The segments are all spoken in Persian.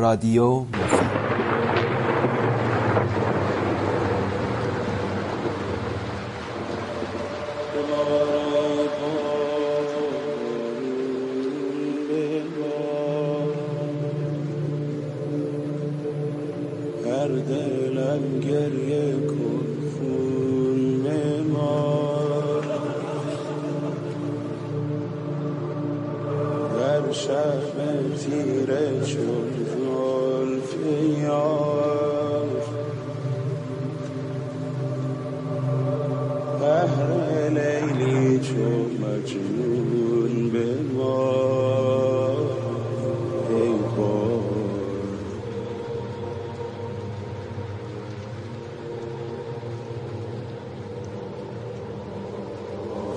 رادیو مفید چون مجنون بمار ای بار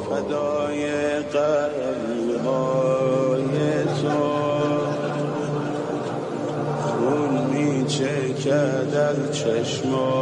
فدای قلبهای تو. خون می چکد از چشمای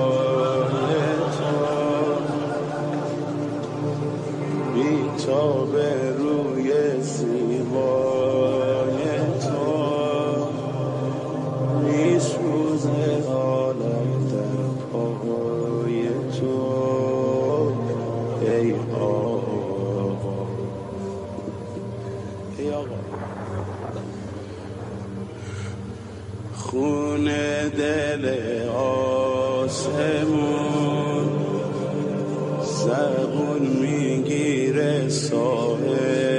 زبون می‌گیره صاحب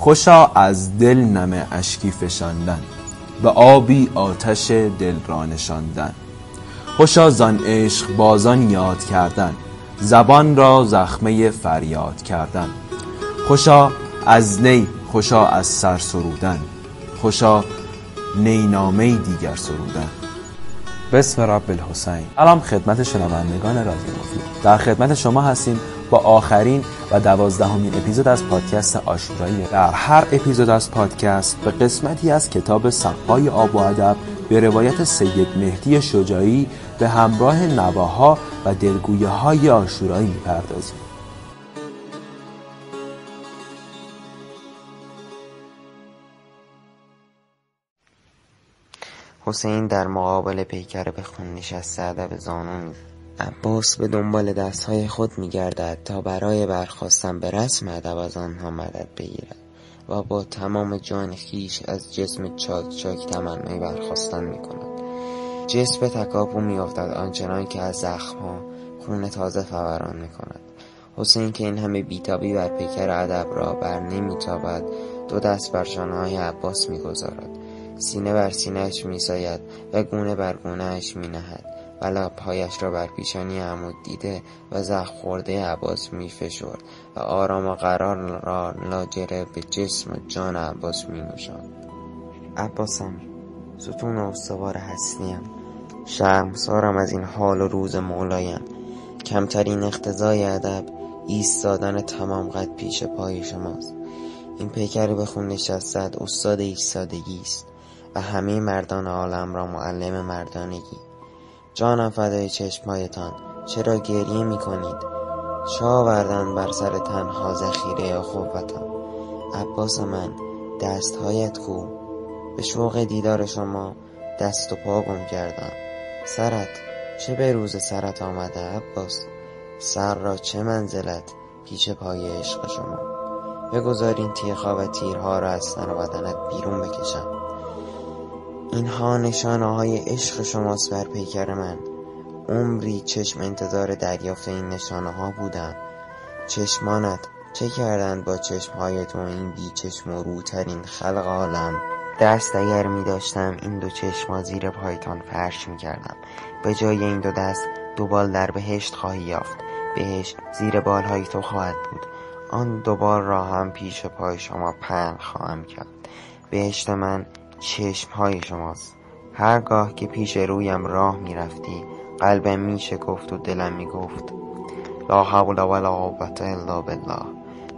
خوشا از دل نم اشکی فشاندن به آبی آتش دل را نشاندن. خوشا زان عشق بازان یاد کردن زبان را زخمه فریاد کردن. خوشا از نی خوشا از سر سرودن. خوشا نینامه دیگر سرودن. بسم رب الحسین. سلام خدمت شنوندگان رادیو مفید. در خدمت شما هستیم با آخرین و دوازدهمین اپیزود از پادکست آشورایی در هر اپیزود از پادکست به قسمتی از کتاب سقای آب و ادب به روایت سید مهدی شجاعی به همراه نواها و دلگویه های آشورایی می‌پردازیم. حسین در مقابل پیکر به خون نشسته ادب زانو عباس به دنبال دستهای خود می گردد تا برای برخواستن به رسم ادب از آنها مدد بگیرد و با تمام جان خیش از جسم چاک چاک تمنای برخواستن می کند جسم به تکاپو می افتد آنچنان که از زخمها خون تازه فوران می کند حسین که این همه بیتابی بر پیکر ادب را بر نمی تابد دو دست بر شانههای عباس می گذارد سینه بر سینهش می ساید و گونه بر گونهش می نهد و لبهایش را بر پیشانی عمود دیده و زخم خورده عباس می فشرد و آرام و قرار را لاجره به جسم و جان عباس می نوشاند عباسم ستون استوار هستیم. شرمسارم از این حال و روز مولایم کمترین اقتضای ادب ایستادن تمام قد پیش پای شماست. این پیکر به خون نشستد استاد ایستادگی است و همه مردان عالم را معلم مردانگی. جانم فدای چشمهایتان چرا گریه می کنید چه آوردن بر سر تنها ذخیره قوتم عباس من دستهایت کو به شوق دیدار شما دست و پا گم کردم. سرت چه به روز سرت آمده عباس؟ سر را چه منزلت پیش پای عشق شما؟ بگذارین تیغها و تیرها را از تن و بدنت بیرون بکشم. اینها نشانه های عشق شماست بر پیکر من. عمری چشم انتظار دریافت این نشانه ها بودم چشمانت چه کردند با چشمهای تو این بی چشم و روترین خلق عالم؟ دست اگر می داشتم این دو چشما زیر پایتان فرش می کردم به جای این دو دست دو بال در بهشت خواهی یافت. بهشت زیر بالهای تو خواهد بود. آن دو بال را هم پیش پای شما پهن خواهم کرد. بهشت من چشمهای شماست. هرگاه که پیش رویم راه می رفتی قلبم می شکفت و دلم می گفت لا حول ولا قوة الا بالله.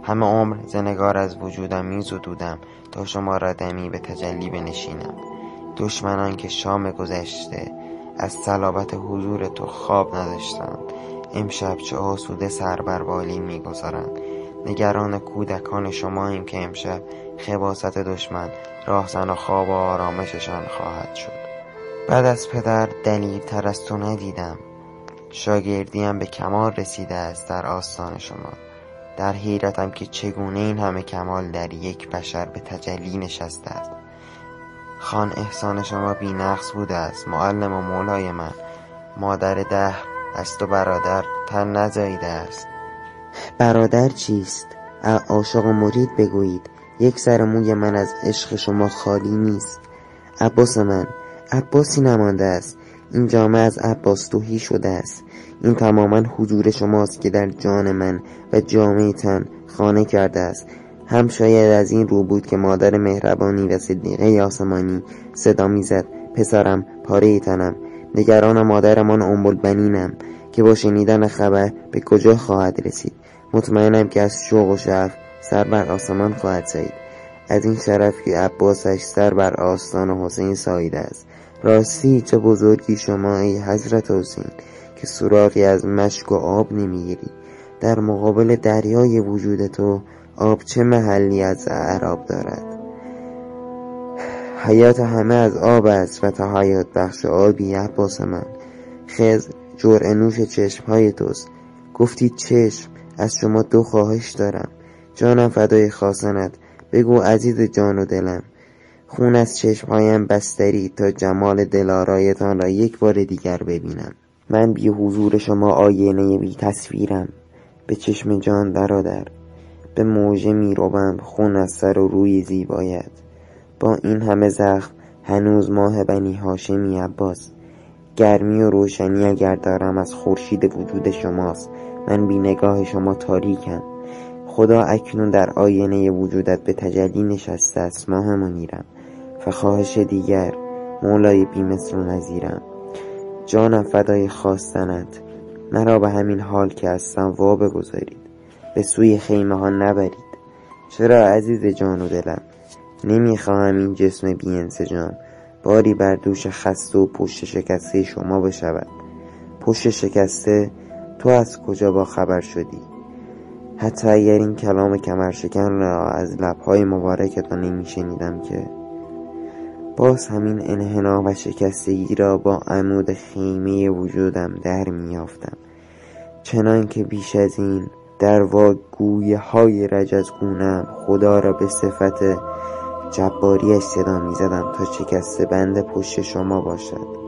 همه عمر زنگار از وجودم می زدودم تا شما را دمی به تجلی بنشینم. دشمنان که شام گذشته از صلابت حضور تو خواب نداشتند امشب چه آسوده سر بر بالین می‌گذارند نگران کودکان شماییم که امشب خباست دشمن. راهزن و خواب و آرامششان خواهد شد. بعد از پدر دلیرتر از تو ندیدم. شاگردیم به کمال رسیده است در آستان شما. در حیرتم که چگونه این همه کمال در یک بشر به تجلی نشسته است. خان احسان شما بی نقص بوده است معلم و مولای من. مادر دهر از تو برادر تن نزاییده است. برادر چیست؟ عاشق و مرید بگویید. یک سر موی من از عشق شما خالی نیست. عباس من عباسی نمانده است. این جامعه از عباس توهی شده است. این تماما حضور شماست که در جان من و جامعه تن خانه کرده است. هم شاید از این رو بود که مادر مهربانی و صدیقه آسمانی صدا می‌زد. پسرم پاره تنم. نگران مادرمان ام البنینم که با شنیدن خبر به کجا خواهد رسید. مطمئنم که از شوق و شرف سر بر آسمان خواهد زایید از این شرف که عباسش سر بر آستان حسین ساییده است. راستی چه بزرگی شما ای حضرت حسین که سراغی از مشک و آب نمی‌گیری. در مقابل دریای وجود تو آب چه محلی از اعراب دارد؟ حیات همه از آب است و تا حیات بخش آبی عباس من. خز جرعه نوش چشم های توست. گفتی چشم از شما دو خواهش دارم. جانم فدای خواستنت بگو عزیز جان و دلم. خون از چشمهایم بستری تا جمال دلارایتان را یک بار دیگر ببینم. من بی حضور شما آینه بی تصویرم. به چشم جان برادر. به موجه می روم. خون از سر و روی زیبایت. با این همه زخم هنوز ماه بنی هاشمی عباس. گرمی و روشنی اگر دارم از خورشید وجود شماست. من بی نگاه شما تاریکم. خدا اکنون در آینه وجودت به تجلی نشسته است. ماه منیرم و خواهش دیگر مولای بی مثل و نظیرم. جانم فدای خواستنت. مرا به همین حال که هستم وا بگذارید. به سوی خیمه ها نبرید. چرا عزیز جان و دلم؟ نمی‌خواهم این جسم بی انسجام باری بر دوش خسته و پشت شکسته شما بشود. پشت شکسته تو از کجا با خبر شدی؟ حتی اگر این کلام کمرشکن را از لبهای مبارکتان نمیشنیدم که باز همین انحنا و شکستگی را با عمود خیمه وجودم در میافتم چنان که بیش از این در واگویه های رجزگونم خدا را به صفت جباریش صدا می زدم تا شکسته بند پشت شما باشد.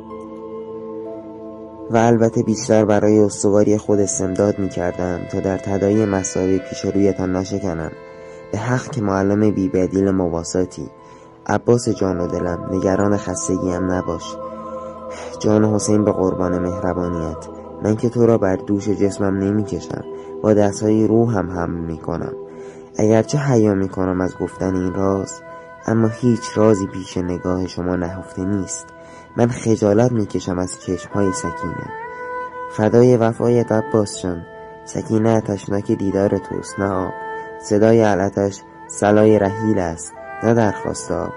و البته بیشتر برای استواری خود استمداد می کردم تا در تدایی مسائل پیش رویتان نشکنم. به حق که معلم بیبدیل مواساتی. عباس جان و دلم نگران خستگیم نباش. جان حسین به قربان مهربانیت. من که تو را بر دوش جسمم نمی کشم با دستهای روحم هم می کنم اگرچه حیا می کنم از گفتن این راز اما هیچ رازی پیش نگاه شما نهفته نیست. من خجالت می‌کشم از چشمهای سکینه. فدای وفایت عباس جان. سکینه تشناک دیدار توست نه آب. صدای علتش سلای رحیل است نه درخواست آب.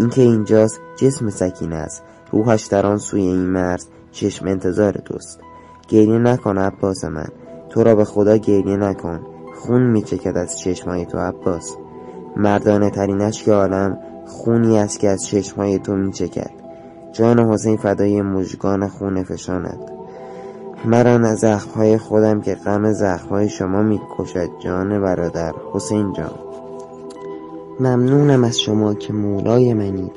اینکه اینجاست جسم سکینه است. روحش در آن سوی این مرز چشم انتظار توست. گریه نکن عباس من. تو را به خدا گریه نکن. خون میچکد از چشمای تو عباس. مردانه ترین اشک عالم خونی است که از چشمهای تو میچکد. جان حسین فدای مژگان خون فشانت مرا نه زخمهای خودم که غم زخمهای شما می‌کشد جان برادر حسین جان. ممنونم از شما که مولای منید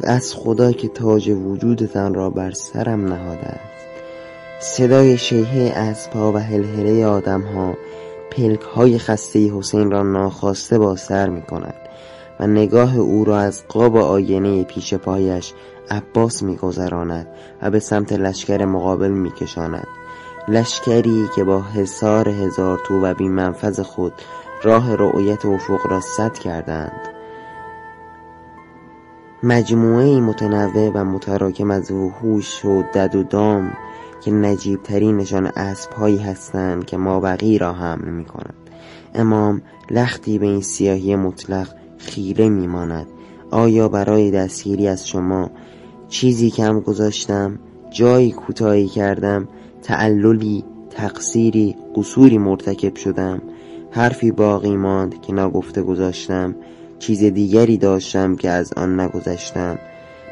و از خدا که تاج وجودتان را بر سرم نهاده. است صدای شیهه اسبها و هلهله آدمها پلک های خسته حسین را ناخواسته با سر می کند و نگاه او را از قاب آینه پیش پایش عباس میگذراند و به سمت لشکر مقابل میکشاند. لشکری که با حصار هزار تو و بیمنفذ خود راه رؤیت افق را سد کردند. مجموعه متنوع و متراکم از وحوش و دد و دام که نجیب ترینشان اسب هایی هستند که مابقی را حمل می کند امام لختی به این سیاهی مطلق خیره می ماند آیا برای دستگیری از شما چیزی کم گذاشتم جایی کوتاهی کردم تعللی تقصیری قصوری مرتکب شدم حرفی باقی ماند که نگفته گذاشتم چیز دیگری داشتم که از آن نگذشتم.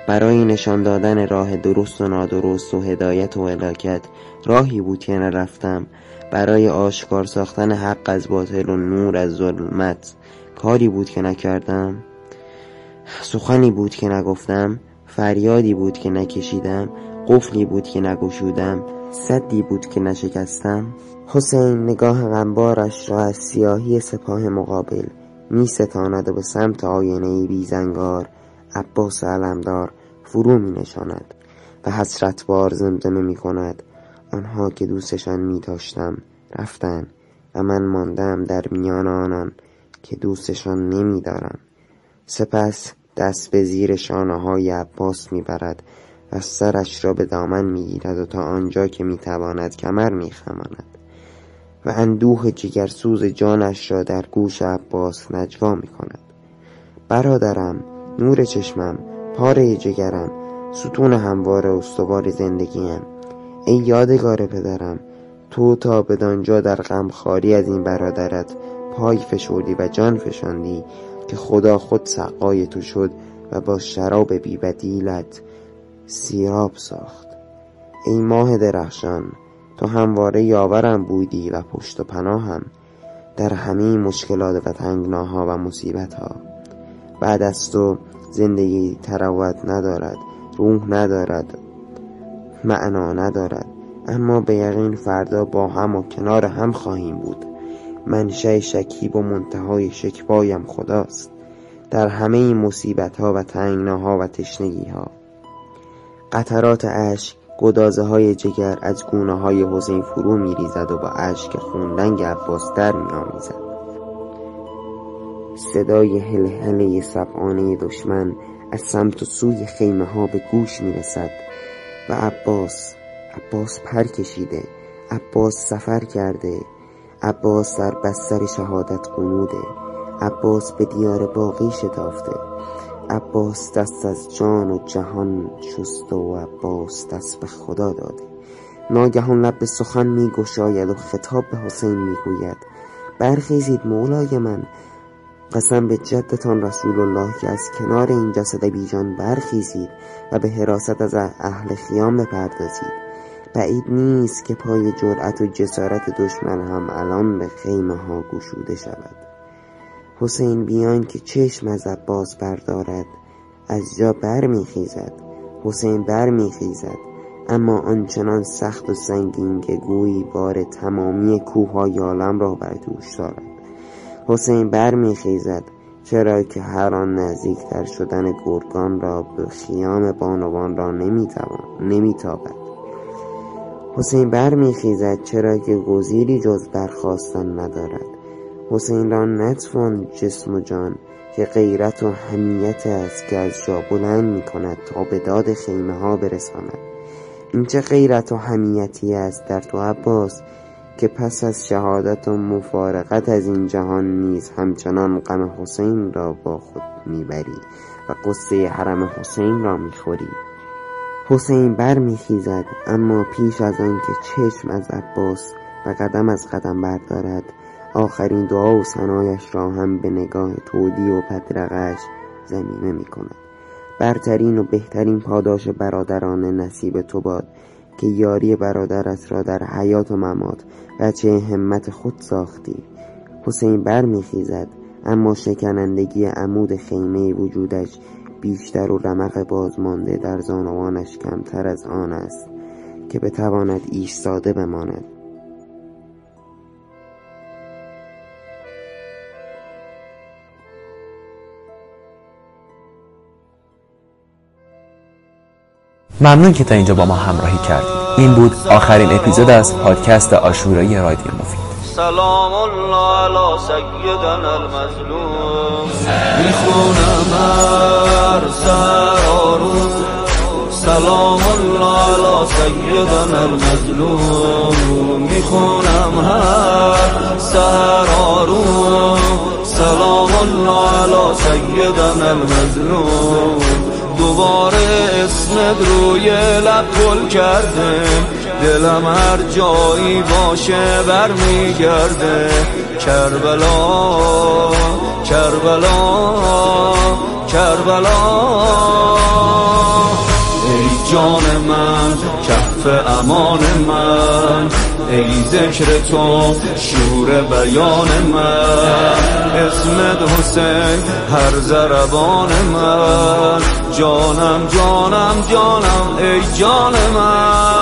برای نشان دادن راه درست و نادرست و هدایت و هلاکت راهی بود که نرفتم برای آشکار ساختن حق از باطل و نور از ظلمت کاری بود که نکردم. سخنی بود که نگفتم. فریادی بود که نکشیدم قفلی بود که نگشودم صدی بود که نشکستم. حسین نگاه غمبارش را از سیاهی سپاه مقابل می ستاند و به سمت آینه بیزنگار عباس علمدار فرو می نشاند و حسرت بار زمزمه می کند آنها که دوستشان می داشتم رفتن و من ماندم در میان آنان که دوستشان نمی دارم سپس دست به زیر شانه های عباس می برد و سرش را به دامن می گیرد و تا آنجا که می تواند کمر می خماند و اندوه جگرسوز جانش را در گوش عباس نجوا می کند برادرم نور چشمم پاره جگرم ستون هموار استوار زندگیم. ای یادگار پدرم تو تا بدانجا در غمخواری از این برادرت پای فشردی و جان فشاندی که خدا خود سقای تو شد و با شراب بیبدیلت سیراب ساخت. ای ماه درخشان تو همواره یاورم بودی و پشت و پناهم در همه مشکلات و تنگناها و مصیبتها. بعد از تو زندگی تروت ندارد روح ندارد معنا ندارد. اما به یقین فردا با هم و کنار هم خواهیم بود. منشأ شکیب و منتهای شکبایم خداست. در همه مصیبت ها و تنگناها و تشنگی ها قطرات اشک گدازه های جگر از گونه های حسین فرو می ریزد و با اشک خوندنگ عباس در می آمیزد صدای هلهله سبعانه دشمن از سمت و سوی خیمه ها به گوش می رسد و عباس عباس پر کشیده عباس سفر کرده. عباس در بستر شهادت قنوده عباس به دیار باقی شتافته. عباس دست از جان و جهان شسته و عباس دست به خدا داده. ناگهان لب به سخن می گشاید و خطاب به حسین می گوید. برخیزید مولای من. قسم به جدتان رسول الله که از کنار این جسد بیجان برخیزید و به حراست از اهل خیام بپردازید. بعید نیست که پای جرأت و جسارت دشمن هم الان به خیمه ها گشوده شود. حسین بیان که چشم از عباس بردارد از جا بر می خیزد حسین بر می خیزد اما آنچنان سخت و سنگین که گویی بار تمامی کوههای عالم را بر دوش دارد. حسین بر می خیزد چرا که هر آن نزدیکتر شدن گرگان را به خیام بانوان را نمیتابد. حسین بر می خیزد چرا که گزیری جز برخواستن ندارد. حسین را نتوان جسم و جان که غیرت و همیت است که از جا بلند می کند تا به داد خیمه ها برساند. این چه غیرت و همیتی است در تو عباس که پس از شهادت و مفارقت از این جهان نیز همچنان غم حسین را با خود می‌بری و قصه حرم حسین را می‌خوری؟ حسین بر میخیزد اما پیش از آن که چشم از عباس و قدم از قدم بردارد آخرین دعا و ثنایش را هم به نگاه تودی و پدرقش زمینه می کند برترین و بهترین پاداش برادرانه نصیب تو باد که یاری برادرت را در حیات و ممات بچه همت خود ساختی. حسین برمیخیزد اما شکنندگی عمود خیمه وجودش بیشتر و رمق بازمانده در زانوانش کمتر از آن است که بتواند ایستاده بماند. ممنون که تا اینجا با ما همراهی کردید. این بود آخرین اپیزود از پادکست آشورایی رادیو مفید. سلام الله علی سیدنا المظلوم. می‌خونم هر سرارو سلام الله علی سیدنا المظلوم. می‌خونم هر سرارو سلام الله علی سیدنا المظلوم. دوباره اسمت روی لب گل کرده. دلم هر جایی باشه برمیگرده. کربلا کربلا کربلا. ای جان من کف امان من. ای ذکر تو شور بیان من. اسمت حسین هر زربان من. جانم جانم جانم ای جان من.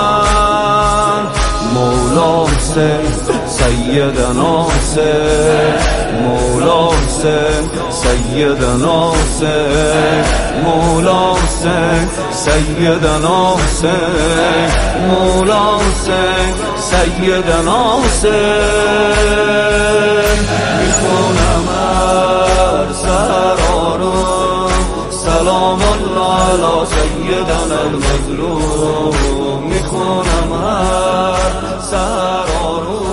مولا حسین سیدنا حسین مولا حسین سیدنا حسین مولا حسین سیدنا حسین مولا حسین سیدنا حسین می‌خونم هر سرارو سلام الله علی سیدنا المظلوم. می‌خونم هر سرارو